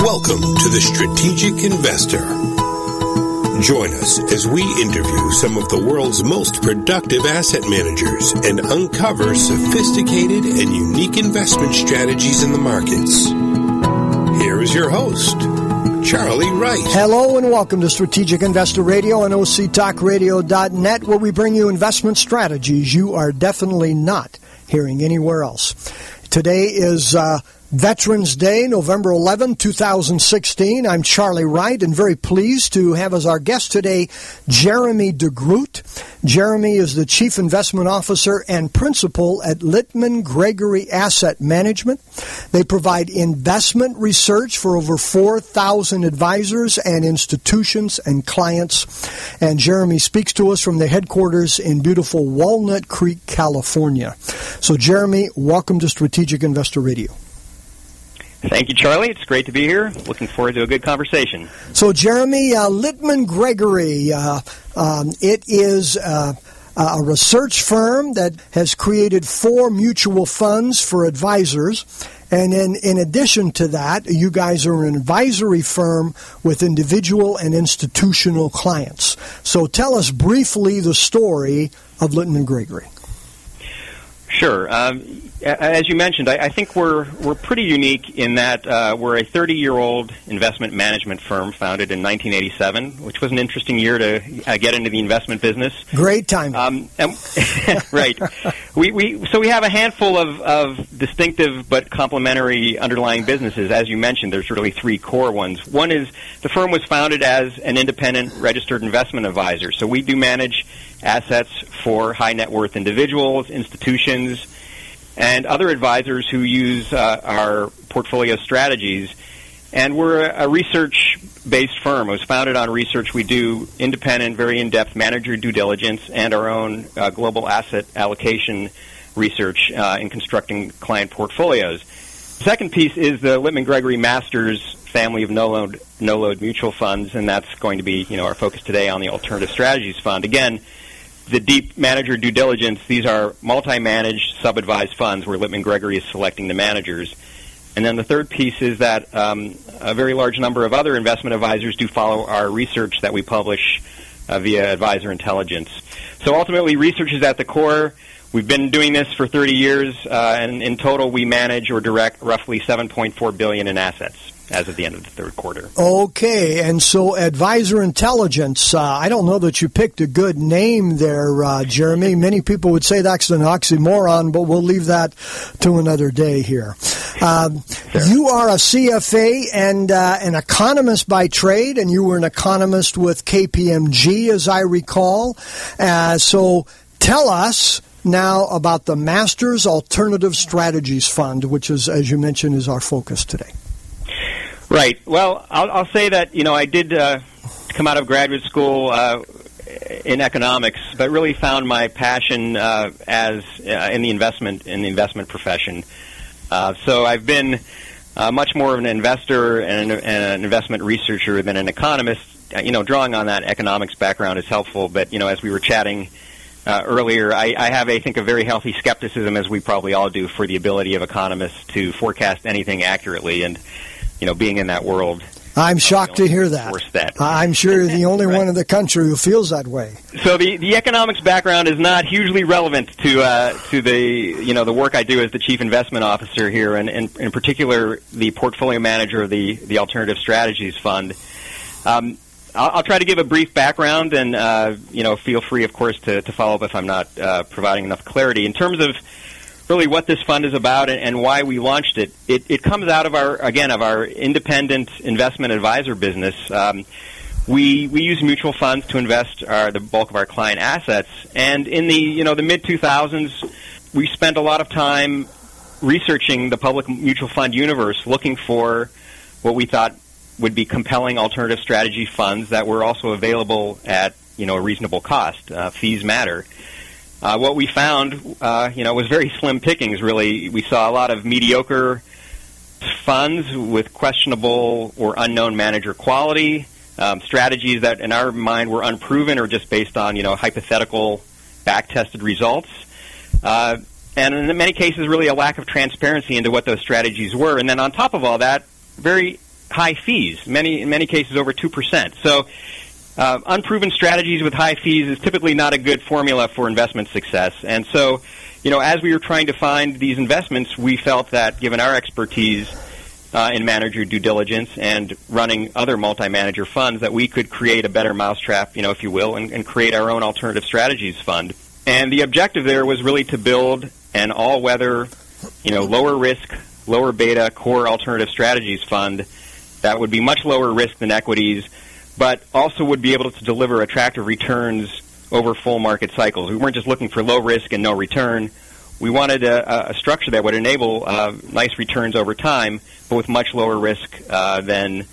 Welcome to the Strategic Investor. Join us as we interview some of the world's most productive asset managers and uncover sophisticated and unique investment strategies in the markets. Here is your host, Charlie Wright. Hello and welcome to Strategic Investor Radio on OCTalkRadio.net, where we bring you investment strategies you are definitely not hearing anywhere else. Today is uh, Veterans Day, November 11, 2016. I'm Charlie Wright and very pleased to have as our guest today Jeremy DeGroot. Jeremy is the Chief Investment Officer and Principal at Litman Gregory Asset Management. They provide investment research for over 4,000 advisors and institutions and clients. And Jeremy speaks to us from the headquarters in beautiful Walnut Creek, California. So, Jeremy, welcome to Strategic Investor Radio. Thank you, Charlie. It's great to be here. Looking forward to a good conversation. So, Jeremy uh, Litman Gregory, uh, um, it is. Uh, a research firm that has created four mutual funds for advisors. And in, in addition to that, you guys are an advisory firm with individual and institutional clients. So tell us briefly the story of Litman Gregory. Sure. Um, as you mentioned, I, I, think we're we're pretty unique in that uh, we're a 30-year-old investment management firm founded in 1987, which was an interesting year to uh, get into the investment business. Great time. Um, and, right. we, we so we have a handful of, of distinctive but complementary underlying businesses. As you mentioned, there's really three core ones. One is the firm was founded as an independent registered investment advisor, so we do manage assets for high net worth individuals, institutions and other advisors who use uh, our portfolio strategies. And we're a, research based firm. It was founded on research. We do independent, very in depth manager due diligence and our own uh, global asset allocation research uh, in constructing client portfolios. The second piece is the Litman Gregory Masters family of no load no load mutual funds, and that's going to be you know our focus today on the Alternative Strategies Fund. Again, the deep manager due diligence, these are multi-managed, sub-advised funds where Litman Gregory is selecting the managers. And then the third piece is that um, a very large number of other investment advisors do follow our research that we publish uh, via Advisor Intelligence. So ultimately, research is at the core. We've been doing this for 30 years, uh, and in total, we manage or direct roughly 7.4 billion in assets as of the end of the third quarter. Okay, and so Advisor Intelligence, uh, I don't know that you picked a good name there, uh, Jeremy. Many people would say that's an oxymoron, but we'll leave that to another day here. Um, sure. You are a CFA and uh, an economist by trade, and you were an economist with KPMG, as I recall. Uh, so tell us now about the Masters Alternative Strategies Fund, which is, as you mentioned, is our focus today. Right. Well, I'll, I'll say that you know I did uh, come out of graduate school uh, in economics, but really found my passion uh, as uh, in the investment in the investment profession. Uh, so I've been uh, much more of an investor and an, and an investment researcher than an economist. Uh, you know, drawing on that economics background is helpful, but you know, as we were chatting. Uh, earlier, I, I have, I think, a very healthy skepticism, as we probably all do, for the ability of economists to forecast anything accurately. And you know, being in that world. I'm shocked to hear that. that. I'm sure you're the only right. one in the country who feels that way. So the, the economics background is not hugely relevant to uh, to the you know the work I do as the chief investment officer here, and, and in particular the portfolio manager of the the Alternative Strategies Fund. Um, I'll, I'll, try to give a brief background, and uh, you know feel free, of course, to, to follow up if I'm not uh, providing enough clarity in terms of really what this fund is about and, and why we launched it. it. It comes out of our again of our independent investment advisor business. Um, we we use mutual funds to invest our, the bulk of our client assets, and in the you know the mid 2000s, we spent a lot of time researching the public mutual fund universe, looking for what we thought would be compelling alternative strategy funds that were also available at you know a reasonable cost. Uh, fees matter. Uh, what we found, uh, you know, was very slim pickings. Really, we saw a lot of mediocre funds with questionable or unknown manager quality, um, strategies that, in our mind, were unproven or just based on you know hypothetical, back-tested results. Uh, and in many cases, really a lack of transparency into what those strategies were. And then on top of all that, very high fees. Many in many cases over two percent. So. Uh, unproven strategies with high fees is typically not a good formula for investment success. And so, you know, as we were trying to find these investments, we felt that given our expertise uh, in manager due diligence and running other multi-manager funds, that we could create a better mousetrap, you know, if you will, and, and create our own alternative strategies fund. And the objective there was really to build an all-weather, you know, lower risk, lower beta core alternative strategies fund that would be much lower risk than equities, but also would be able to deliver attractive returns over full market cycles. We weren't just looking for low risk and no return. We wanted a, a structure that would enable uh, nice returns over time, but with much lower risk uh, than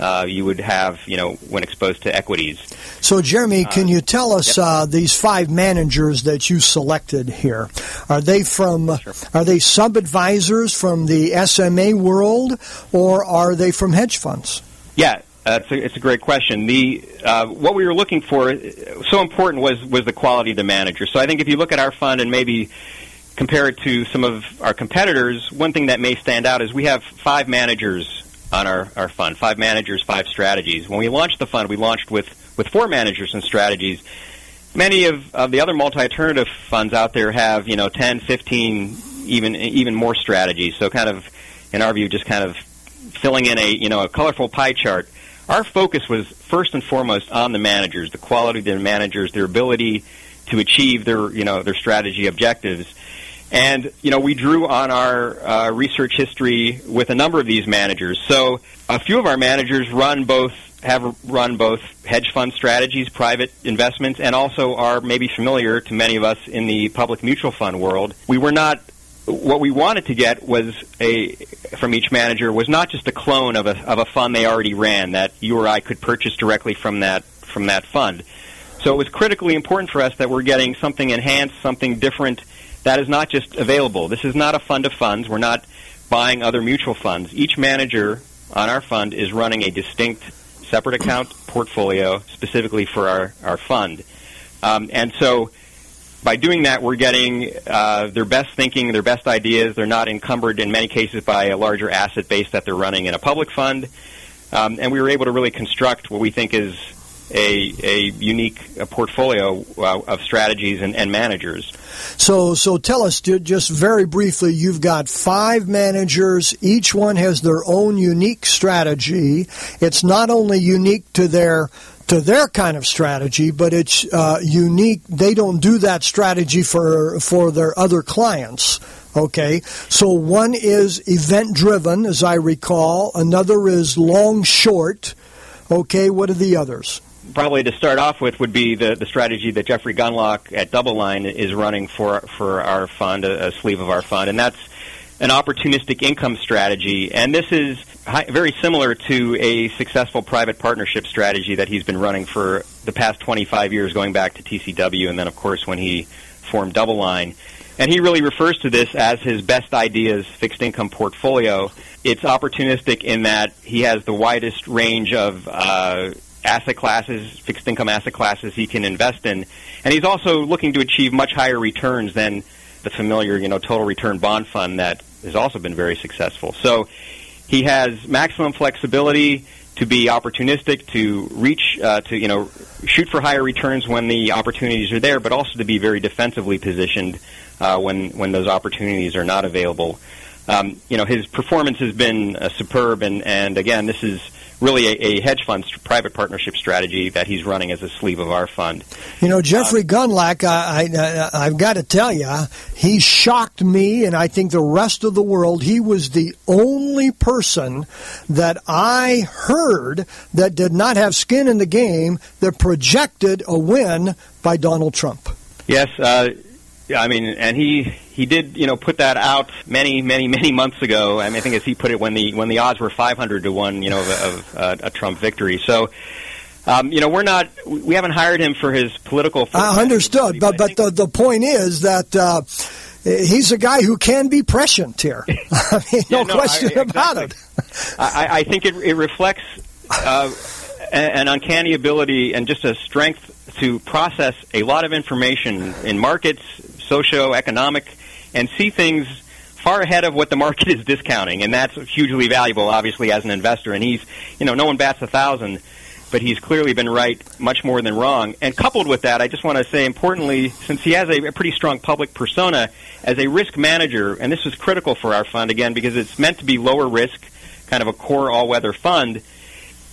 uh, you would have, you know, when exposed to equities. So, Jeremy, can you tell us yep. uh, these five managers that you selected here? Are they from? Sure. Are they sub advisors from the SMA world, or are they from hedge funds? Yeah, uh, it's, a, it's a great question. The uh, what we were looking for, so important was was the quality of the manager. So I think if you look at our fund and maybe compare it to some of our competitors, one thing that may stand out is we have five managers on our, our fund. Five managers, five strategies. When we launched the fund, we launched with, with four managers and strategies. Many of, of the other multi-alternative funds out there have, you know, 10, 15, even, even more strategies. So kind of, in our view, just kind of filling in a, you know, a colorful pie chart. Our focus was first and foremost on the managers, the quality of the managers, their ability to achieve their, you know, their strategy objectives. And, you know, we drew on our uh, research history with a number of these managers. So a few of our managers run both have run both hedge fund strategies, private investments, and also are maybe familiar to many of us in the public mutual fund world. We were not what we wanted to get was a from each manager was not just a clone of a of a fund they already ran that you or I could purchase directly from that from that fund. So it was critically important for us that we're getting something enhanced, something different that is not just available. This is not a fund of funds. We're not buying other mutual funds. Each manager on our fund is running a distinct separate account portfolio specifically for our, our fund. Um, and so by doing that, we're getting uh, their best thinking, their best ideas. They're not encumbered in many cases by a larger asset base that they're running in a public fund. Um, and we were able to really construct what we think is a, a unique uh, portfolio uh, of strategies and, and, managers. So, so tell us just very briefly. You've got five managers. Each one has their own unique strategy. It's not only unique to their to their kind of strategy, but it's uh, unique. They don't do that strategy for for their other clients. Okay, so one is event driven, as I recall. Another is long short. Okay, what are the others? probably to start off with would be the, the strategy that Jeffrey Gundlach at DoubleLine is running for for our fund, a, a sleeve of our fund, and that's an opportunistic income strategy. And this is very similar to a successful private partnership strategy that he's been running for the past 25 years, going back to TCW, and then of course when he formed DoubleLine. And he really refers to this as his best ideas fixed income portfolio. It's opportunistic in that he has the widest range of uh, asset classes, fixed income asset classes he can invest in. And he's also looking to achieve much higher returns than the familiar, you know, total return bond fund that has also been very successful. So he has maximum flexibility to be opportunistic, to reach, uh, to you know, shoot for higher returns when the opportunities are there, but also to be very defensively positioned uh, when when those opportunities are not available. Um, you know, his performance has been uh, superb, and and again, this is really a, a hedge fund private partnership strategy that he's running as a sleeve of our fund. You know, Jeffrey uh, Gundlach, I, I, I've got to tell you, he shocked me and I think the rest of the world. He was the only person that I heard that did not have skin in the game that projected a win by Donald Trump. Yes, uh, I mean, and he he did, you know, put that out many, many, many months ago. I mean, I think as he put it, when the when the odds were 500 to one, you know, of, of uh, a Trump victory. So. Um, you know, we're not. We haven't hired him for his political. I understood, but but the the point is that uh, he's a guy who can be prescient here. I mean, yeah, no, question I, about it. I, I think it, it reflects uh, an uncanny ability and just a strength to process a lot of information in markets, socio-economic and see things far ahead of what the market is discounting, and that's hugely valuable, obviously, as an investor. And he's, you know, no one bats a thousand, but he's clearly been right much more than wrong. And coupled with that, I just want to say, importantly, since he has a, a pretty strong public persona as a risk manager, and this is critical for our fund again because it's meant to be lower risk, kind of a core all-weather fund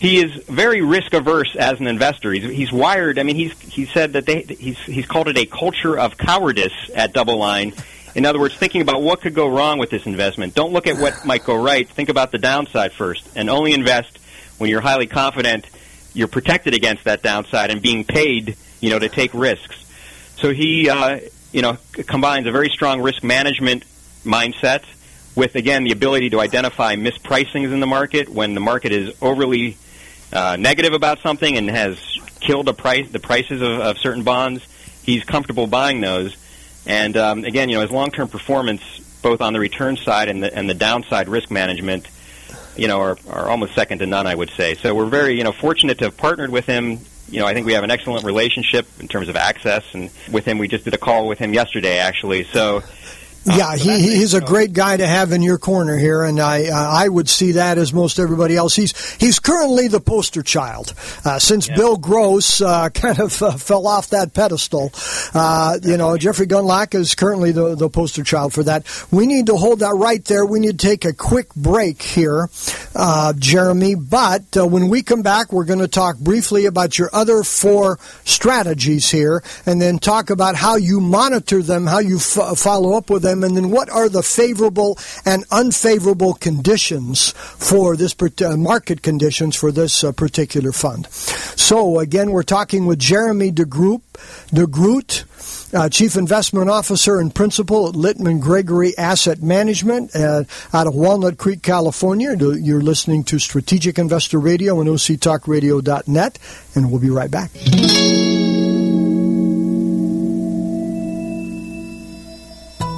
he is very risk averse as an investor. He's, he's wired. I mean, he's he said that they he's he's called it a culture of cowardice at DoubleLine. In other words, thinking about what could go wrong with this investment. Don't look at what might go right. Think about the downside first, and only invest when you're highly confident you're protected against that downside and being paid, you know, to take risks. So he, uh, you know, combines a very strong risk management mindset with again the ability to identify mispricings in the market when the market is overly uh, negative about something and has killed the price the prices of, of certain bonds, he's comfortable buying those. And um, again, you know, his long-term performance, both on the return side and the and the downside risk management, you know, are, are almost second to none, I would say. So we're very, you know, fortunate to have partnered with him. You know, I think we have an excellent relationship in terms of access, and with him, we just did a call with him yesterday, actually. So yeah, he, he's a great guy to have in your corner here, and I uh, I would see that as most everybody else. He's he's currently the poster child uh, since yeah. Bill Gross uh, kind of uh, fell off that pedestal. Uh, you know, Jeffrey Gundlach is currently the the poster child for that. We need to hold that right there. We need to take a quick break here, uh, Jeremy. But when we come back, we're going to talk briefly about your other four strategies here, and then talk about how you monitor them, how you f- follow up with them them, and then what are the favorable and unfavorable conditions for this uh, market conditions for this uh, particular fund. So again, we're talking with Jeremy DeGroot, DeGroot uh, Chief Investment Officer and Principal at Litman Gregory Asset Management uh, out of Walnut Creek, California. You're listening to Strategic Investor Radio and OCTalkRadio.net, and we'll be right back.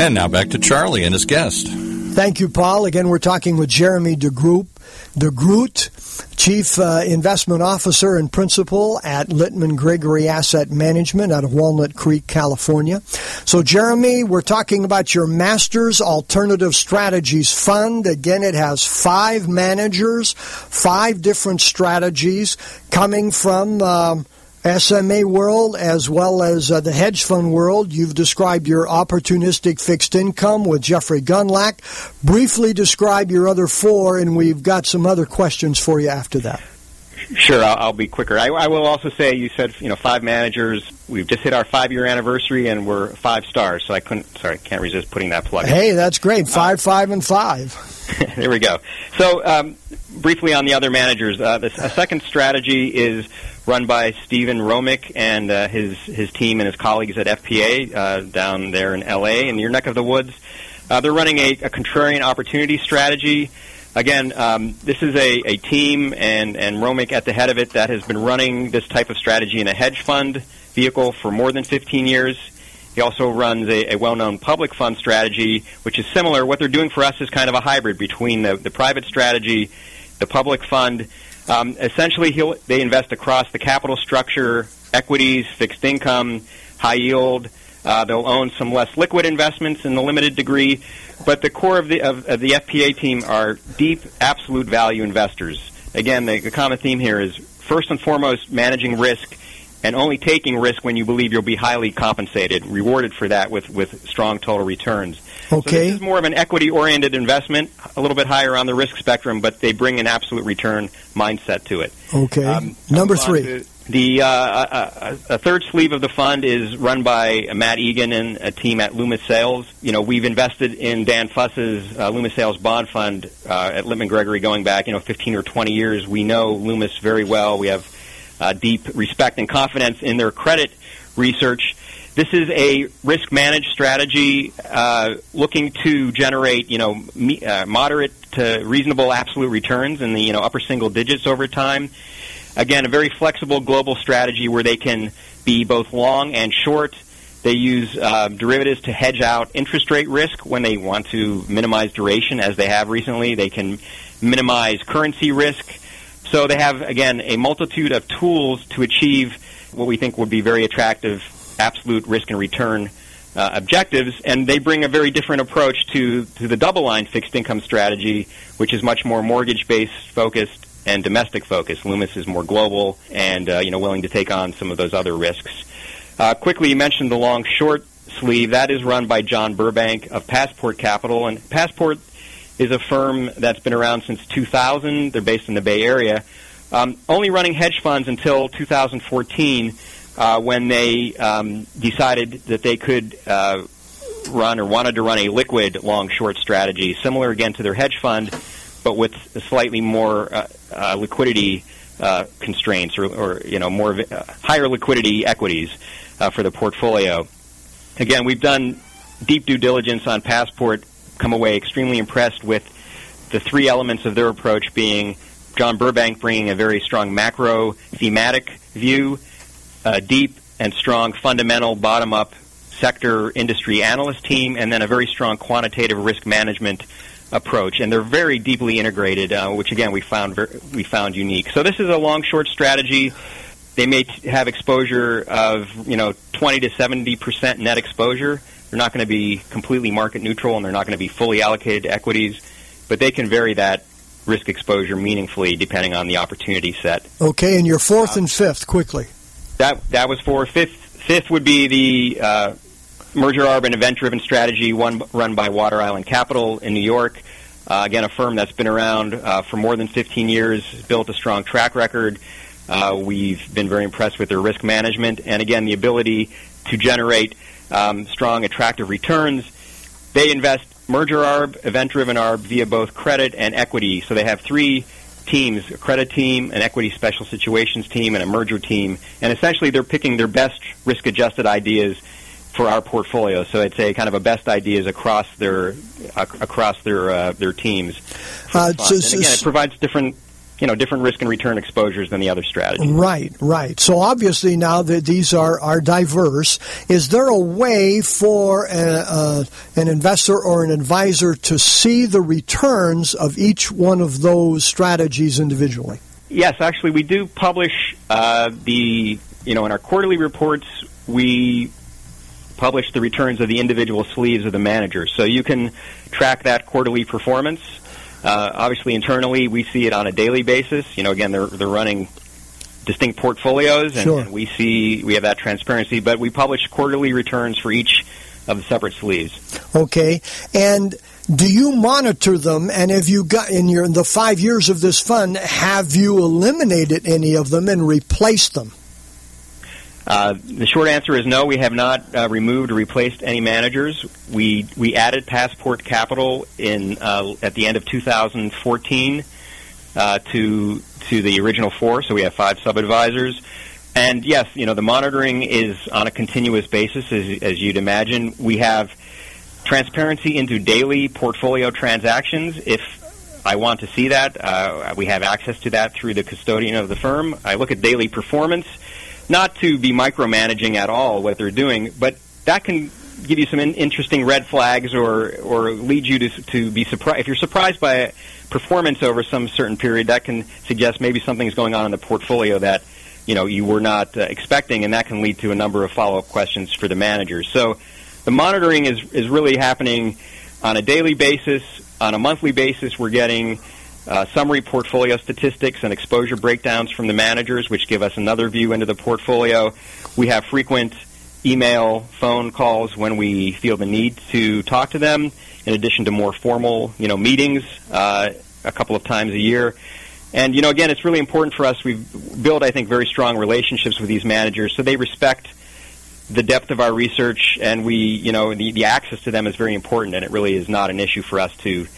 And now back to Charlie and his guest. Thank you, Paul. Again, we're talking with Jeremy DeGroot, DeGroot, Chief uh, Investment Officer and Principal at Litman Gregory Asset Management out of Walnut Creek, California. So, Jeremy, we're talking about your Masters Alternative Strategies Fund. Again, it has five managers, five different strategies coming from. Um, SMA world as well as uh, the hedge fund world. You've described your opportunistic fixed income with Jeffrey Gundlach. Briefly describe your other four, and we've got some other questions for you after that. Sure, I'll, I'll be quicker. I, I, will also say you said you know five managers. We've just hit our five year anniversary, and we're five stars. So I couldn't. Sorry, can't resist putting that plug. Hey, that's great. Five, uh, five, and five. there we go. So um, briefly on the other managers, uh, the, a second strategy is run by Steven Romick and uh, his his team and his colleagues at FPA uh, down there in LA in your neck of the woods. Uh, they're running a, a contrarian opportunity strategy. Again, um, this is a, a team and, and Romick at the head of it that has been running this type of strategy in a hedge fund vehicle for more than 15 years. He also runs a, a well-known public fund strategy, which is similar. What they're doing for us is kind of a hybrid between the, the private strategy, the public fund. Um, essentially, they invest across the capital structure, equities, fixed income, high yield. Uh, they'll own some less liquid investments in a limited degree, but the core of the of, of the FPA team are deep, absolute value investors. Again, the, the common theme here is first and foremost managing risk and only taking risk when you believe you'll be highly compensated, rewarded for that with, with strong total returns. Okay. So this is more of an equity-oriented investment, a little bit higher on the risk spectrum, but they bring an absolute return mindset to it. Okay. Um, Number three. The uh, a, a, third sleeve of the fund is run by Matt Eagan and a team at Loomis Sayles. You know, we've invested in Dan Fuss's uh, Loomis Sayles bond fund uh, at Litman Gregory going back, you know, 15 or 20 years. We know Loomis very well. We have uh, deep respect and confidence in their credit research. This is a risk managed strategy uh, looking to generate, you know, me, uh, moderate to reasonable absolute returns in the you know upper single digits over time. Again, a very flexible global strategy where they can be both long and short. They use uh, derivatives to hedge out interest rate risk when they want to minimize duration, as they have recently. They can minimize currency risk. So they have, again, a multitude of tools to achieve what we think would be very attractive absolute risk and return uh, objectives, and they bring a very different approach to, to the DoubleLine fixed income strategy, which is much more mortgage based focused and domestic focused. Loomis is more global and uh, you know willing to take on some of those other risks. Uh, quickly, you mentioned the long short sleeve. That is run by John Burbank of Passport Capital, and Passport is a firm that's been around since 2000. They're based in the Bay Area, um, only running hedge funds until 2014, uh, when they um, decided that they could. Uh, run or wanted to run a liquid long short strategy, similar again to their hedge fund, but with slightly more uh, uh, liquidity uh, constraints or, or, you know more uh, higher liquidity equities for the portfolio. Again, we've done deep due diligence on Passport, come away extremely impressed with the three elements of their approach being John Burbank bringing a very strong macro thematic view, a deep and strong fundamental bottom up sector industry analyst team, and then a very strong quantitative risk management approach, and they're very deeply integrated, uh, which again we found ver- we found unique. So this is a long short strategy. They may t- have exposure of you know 20 to 70 percent net exposure. They're not going to be completely market neutral, and they're not going to be fully allocated to equities, but they can vary that risk exposure meaningfully depending on the opportunity set. Okay, and your fourth uh, and fifth quickly. That that was for fifth. Fifth would be the uh, merger arb and event-driven strategy, one run by Water Island Capital in New York. Uh, again, a firm that's been around uh, for more than 15 years, built a strong track record. Uh, we've been very impressed with their risk management, and again, the ability to generate um, strong, attractive returns. They invest merger arb, event-driven arb via both credit and equity. So they have three teams: a credit team, an equity special situations team, and a merger team. And essentially, they're picking their best risk-adjusted ideas for our portfolio. So I'd say kind of a best ideas across their uh, across their uh, their teams. Uh, so, and again, it provides different you know different risk and return exposures than the other strategies. Right, right. So obviously now that these are are diverse, is there a way for a, uh, an investor or an advisor to see the returns of each one of those strategies individually? Yes, actually, we do publish uh, the you know in our quarterly reports we publish the returns of the individual sleeves of the managers. So you can track that quarterly performance. Uh, obviously, internally, we see it on a daily basis. You know, again, they're they're running distinct portfolios, and, sure. and we see we have that transparency. But we publish quarterly returns for each of the separate sleeves. Okay, and do you monitor them? And have you got in your in the five years of this fund, have you eliminated any of them and replaced them? Uh, the short answer is no. We have not uh, removed or replaced any managers. We we added Passport Capital in uh, at the end of 2014 uh, to to the original four. So we have five sub advisors. And yes, you know the monitoring is on a continuous basis, as, as you'd imagine. We have transparency into daily portfolio transactions. If I want to see that, uh, we have access to that through the custodian of the firm. I look at daily performance not to be micromanaging at all what they're doing, but that can give you some in- interesting red flags or or lead you to to be surprised if you're surprised by a performance over some certain period that can suggest maybe something's going on in the portfolio that you know you were not uh, expecting and that can lead to a number of follow-up questions for the managers. So the monitoring is is really happening on a daily basis. On a monthly basis we're getting uh, summary portfolio statistics and exposure breakdowns from the managers, which give us another view into the portfolio. We have frequent email, phone calls when we feel the need to talk to them, in addition to more formal, you know, meetings uh, a couple of times a year. And you know, again, it's really important for us. We've build, I think, very strong relationships with these managers, so they respect the depth of our research, and we, you know, the, the access to them is very important, and it really is not an issue for us to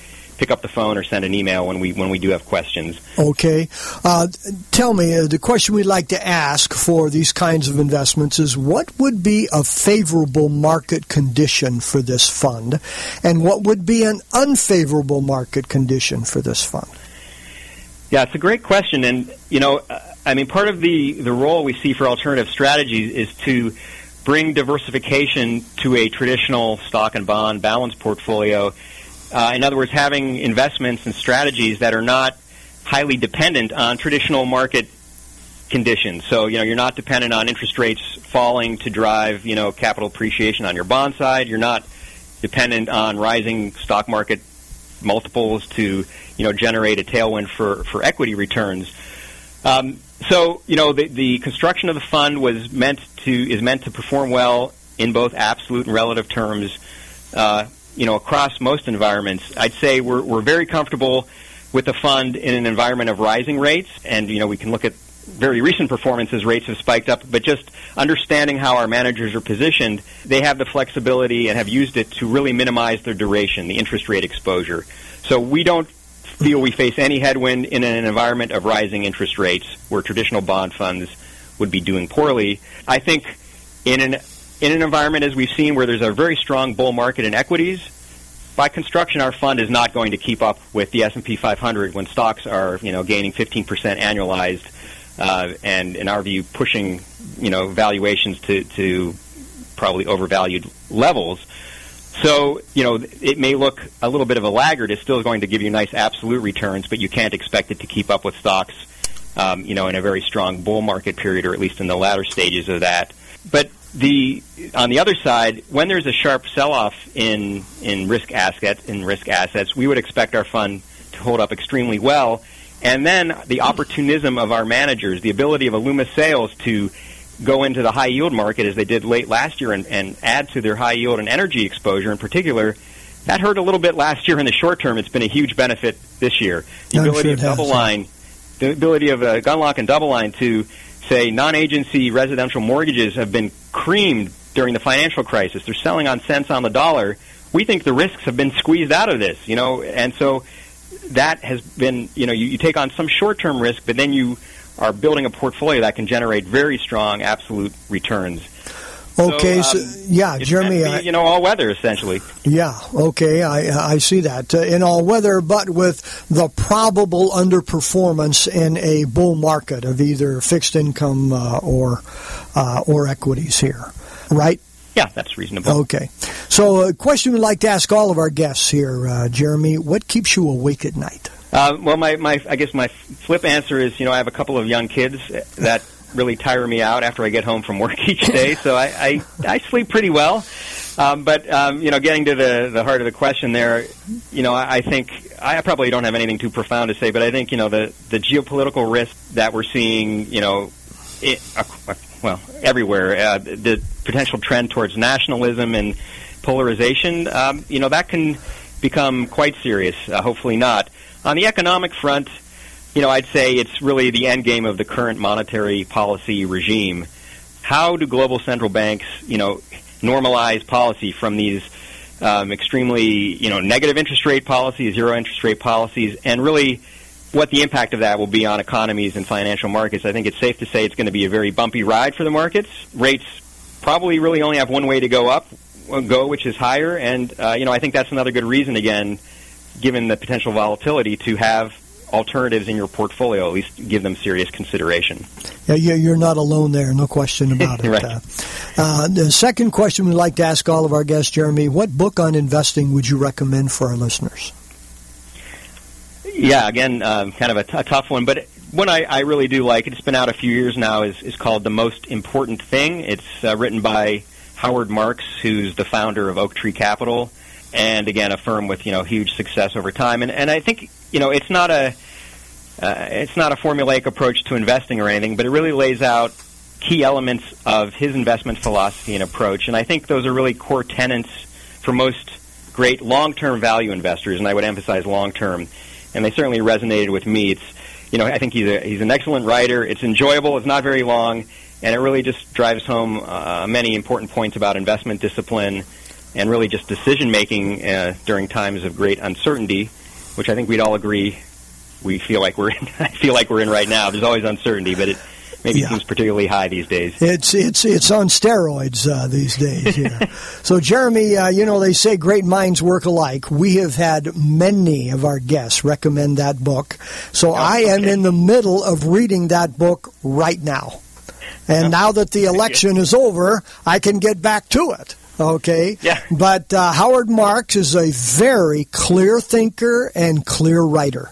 pick up the phone or send an email when we when we do have questions. Okay, uh, tell me uh, the question we'd like to ask for these kinds of investments is what would be a favorable market condition for this fund, and what would be an unfavorable market condition for this fund? Yeah, it's a great question, and you know, uh, I mean, part of the the role we see for alternative strategies is to bring diversification to a traditional stock and bond balance portfolio. Uh, in other words, having investments and strategies that are not highly dependent on traditional market conditions. So, you know, you're not dependent on interest rates falling to drive, you know, capital appreciation on your bond side. You're not dependent on rising stock market multiples to, you know, generate a tailwind for, for equity returns. Um, so, you know, the, the construction of the fund was meant to is meant to perform well in both absolute and relative terms. Uh, you know, across most environments, I'd say we're we're very comfortable with the fund in an environment of rising rates, and you know, we can look at very recent performances. Rates have spiked up, but just understanding how our managers are positioned, they have the flexibility and have used it to really minimize their duration, the interest rate exposure. So we don't feel we face any headwind in an environment of rising interest rates where traditional bond funds would be doing poorly. I think in an in an environment as we've seen where there's a very strong bull market in equities, by construction our fund is not going to keep up with the S&P 500 when stocks are, you know, gaining 15% annualized uh, and in our view pushing, you know, valuations to to probably overvalued levels. So, you know, it may look a little bit of a laggard. It's still going to give you nice absolute returns, but you can't expect it to keep up with stocks, um, you know, in a very strong bull market period, or at least in the latter stages of that. But the on the other side, when there's a sharp sell-off in in risk assets in risk assets, we would expect our fund to hold up extremely well. And then the opportunism of our managers, the ability of Loomis Sayles to go into the high yield market as they did late last year and, and add to their high yield and energy exposure in particular, that hurt a little bit last year in the short term. It's been a huge benefit this year. The I'm ability sure of has, double yeah. line, the ability of uh, Gundlach and DoubleLine to say non-agency residential mortgages have been creamed during the financial crisis. They're selling on cents on the dollar. We think the risks have been squeezed out of this, you know, and so that has been, you know, you, you take on some short-term risk, but then you are building a portfolio that can generate very strong absolute returns. Okay, so, um, yeah, it's Jeremy, be, you know, all weather essentially. yeah, okay, I I see that uh, in all weather, but with the probable underperformance in a bull market of either fixed income uh, or uh, or equities here, right? Yeah, that's reasonable. Okay, so a question we'd like to ask all of our guests here, uh, Jeremy: What keeps you awake at night? Uh, well, my, my I guess my flip answer is, you know, I have a couple of young kids that really tire me out after I get home from work each day, so I I, I sleep pretty well. Um, but um, you know, getting to the the heart of the question there, you know, I, I think I probably don't have anything too profound to say, but I think you know the the geopolitical risk that we're seeing, you know, it, uh, well everywhere, uh, the potential trend towards nationalism and polarization, um, you know, that can become quite serious. Uh, hopefully not. On the economic front, you know, I'd say it's really the end game of the current monetary policy regime. How do global central banks, you know, normalize policy from these um, extremely, you know, negative interest rate policies, zero interest rate policies, and really what the impact of that will be on economies and financial markets? I think it's safe to say it's going to be a very bumpy ride for the markets. Rates probably really only have one way to go up, go, which is higher, and uh, you know, I think that's another good reason again given the potential volatility, to have alternatives in your portfolio, at least give them serious consideration. Yeah, you- you're not alone there, no question about it. Right. Uh, uh, the second question we'd like to ask all of our guests, Jeremy: What book on investing would you recommend for our listeners? Yeah, again, um, kind of a, t- a tough one, but one I, I really do like, it's been out a few years now, is, is called The Most Important Thing. It's uh, written by Howard Marks, who's the founder of Oaktree Capital, and again, a firm with, you know, huge success over time. And, and I think, you know, it's not a, uh, it's not a formulaic approach to investing or anything, but it really lays out key elements of his investment philosophy and approach. And I think those are really core tenets for most great long-term value investors, and I would emphasize long-term. And they certainly resonated with me. It's you know, I think he's a, he's an excellent writer. It's enjoyable. It's not very long, and it really just drives home uh, many important points about investment discipline and really just decision making uh, during times of great uncertainty, which I think we'd all agree we feel like we're in, I feel like we're in right now. There's always uncertainty, but it maybe yeah. seems particularly high these days. It's it's it's on steroids uh, these days. Yeah. so, Jeremy, uh, you know they say great minds work alike. We have had many of our guests recommend that book, so oh, I am in the middle of reading that book right now. And now that the election is over, I can get back to it. Okay. Yeah. But uh, Howard Marks is a very clear thinker and clear writer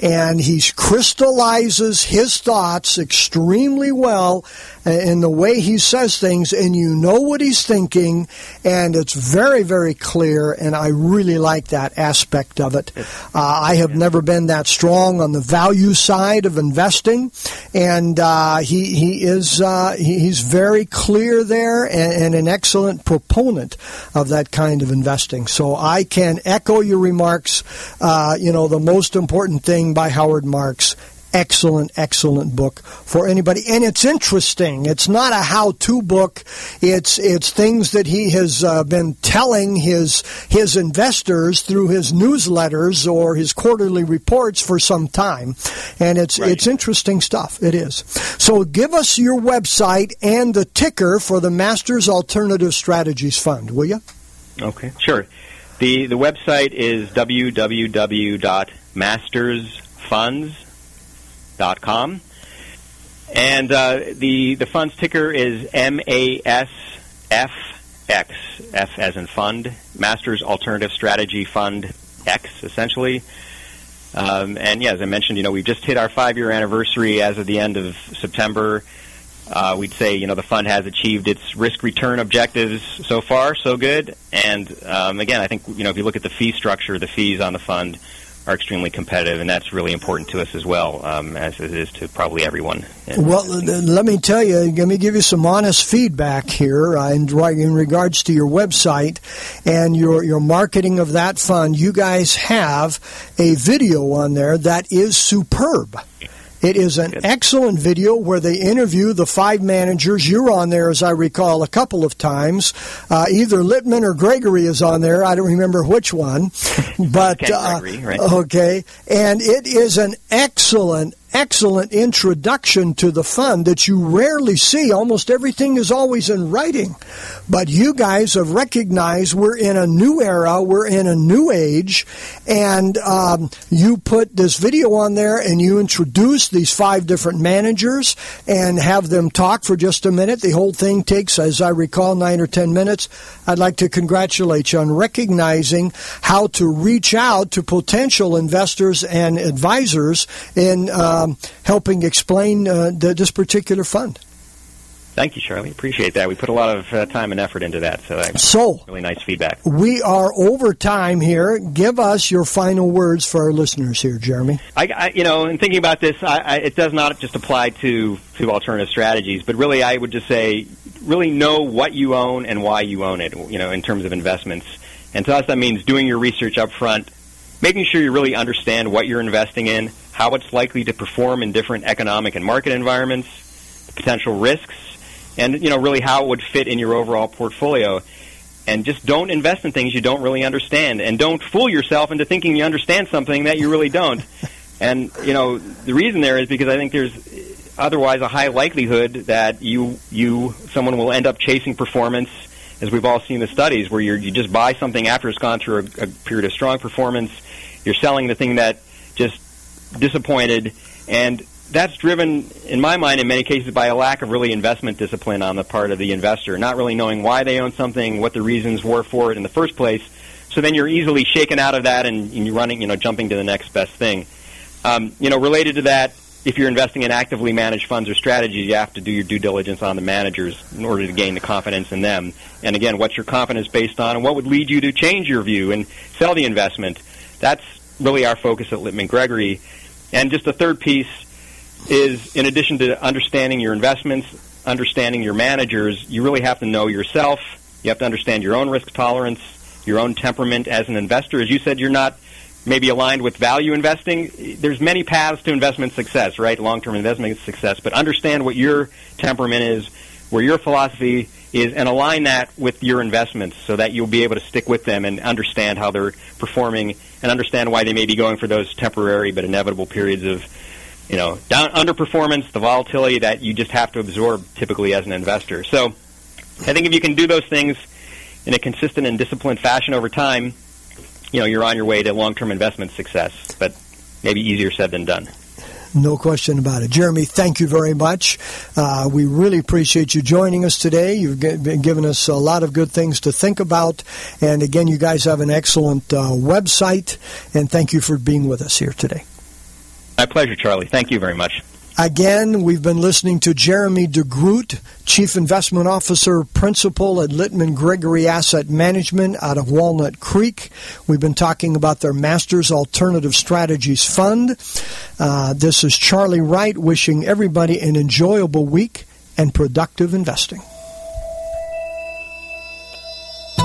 and he crystallizes his thoughts extremely well in the way he says things, and you know what he's thinking, and it's very, very clear, and I really like that aspect of it. Uh, I have never been that strong on the value side of investing, and uh, he he is uh, he, he's very clear there, and, and an excellent proponent of that kind of investing. So I can echo your remarks. Uh, you know, the most important thing by Howard Marks excellent, excellent book for anybody. And it's interesting. It's not a how-to book. It's it's things that he has uh, been telling his his investors through his newsletters or his quarterly reports for some time. And it's right. it's interesting stuff. It is. So give us your website and the ticker for the Masters Alternative Strategies Fund, will you? Okay, sure. The the website is www.mastersfunds com. And uh, the the fund's ticker is MASFX, F as in fund, Masters Alternative Strategy Fund X, essentially. Um, and yeah, as I mentioned, you know, we just hit our five-year anniversary as of the end of September. Uh, we'd say, you know, the fund has achieved its risk-return objectives so far, so good. And um, again, I think, you know, if you look at the fee structure, the fees on the fund are extremely competitive, and that's really important to us as well, um, as it is to probably everyone. Well, let me tell you, let me give you some honest feedback here uh, in, in regards to your website and your your marketing of that fund. You guys have a video on there that is superb. It is an excellent video where they interview the five managers. You're on there, as I recall, a couple of times. Uh, either Litman or Gregory is on there. I don't remember which one, but uh, Gregory, right. okay. And it is an excellent, excellent introduction to the fund that you rarely see. Almost everything is always in writing. But you guys have recognized we're in a new era, we're in a new age, and um, you put this video on there and you introduce these five different managers and have them talk for just a minute. The whole thing takes, as I recall, nine or ten minutes. I'd like to congratulate you on recognizing how to reach out to potential investors and advisors in. Uh, um, helping explain uh, the, this particular fund. Thank you, Charlie. Appreciate that. We put a lot of uh, time and effort into that, so that's so really nice feedback. We are over time here. Give us your final words for our listeners here, Jeremy. I, I you know, in thinking about this, I, I, it does not just apply to to alternative strategies, but really, I would just say, really know what you own and why you own it. You know, in terms of investments, and to us, that means doing your research up front, making sure you really understand what you're investing in how it's likely to perform in different economic and market environments, the potential risks, and you know really how it would fit in your overall portfolio. And just don't invest in things you don't really understand, and don't fool yourself into thinking you understand something that you really don't. and you know the reason there is because I think there's otherwise a high likelihood that you you someone will end up chasing performance as we've all seen the studies where you you just buy something after it's gone through a, a period of strong performance you're selling the thing that disappointed, and that's driven, in my mind, in many cases, by a lack of really investment discipline on the part of the investor, not really knowing why they own something, what the reasons were for it in the first place. So then you're easily shaken out of that, and, you're running, you know, jumping to the next best thing. Um, you know, related to that, if you're investing in actively managed funds or strategies, you have to do your due diligence on the managers in order to gain the confidence in them. And again, what's your confidence based on, and what would lead you to change your view and sell the investment? That's really our focus at Litman Gregory. And just the third piece is in addition to understanding your investments, understanding your managers, you really have to know yourself. You have to understand your own risk tolerance, your own temperament as an investor. As you said, you're not maybe aligned with value investing. There's many paths to investment success, right? Long-term investment success, but understand what your temperament is, where your philosophy is, and align that with your investments so that you'll be able to stick with them and understand how they're performing and understand why they may be going for those temporary but inevitable periods of, you know, down underperformance, the volatility that you just have to absorb typically as an investor. So, I think if you can do those things in a consistent and disciplined fashion over time, you know, you're on your way to long-term investment success, but maybe easier said than done. No question about it. Jeremy, thank you very much. Uh, we really appreciate you joining us today. You've been giving us a lot of good things to think about. And again, you guys have an excellent uh, website. And thank you for being with us here today. My pleasure, Charlie. Thank you very much. Again, we've been listening to Jeremy DeGroot, Chief Investment Officer, Principal at Litman Gregory Asset Management out of Walnut Creek. We've been talking about their Masters Alternative Strategies Fund. Uh, this is Charlie Wright wishing everybody an enjoyable week and productive investing.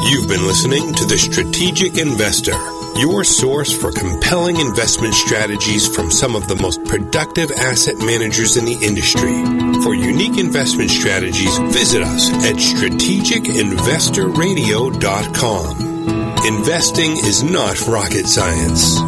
You've been listening to The Strategic Investor, your source for compelling investment strategies from some of the most productive asset managers in the industry. For unique investment strategies, visit us at strategicinvestorradio.com. Investing is not rocket science.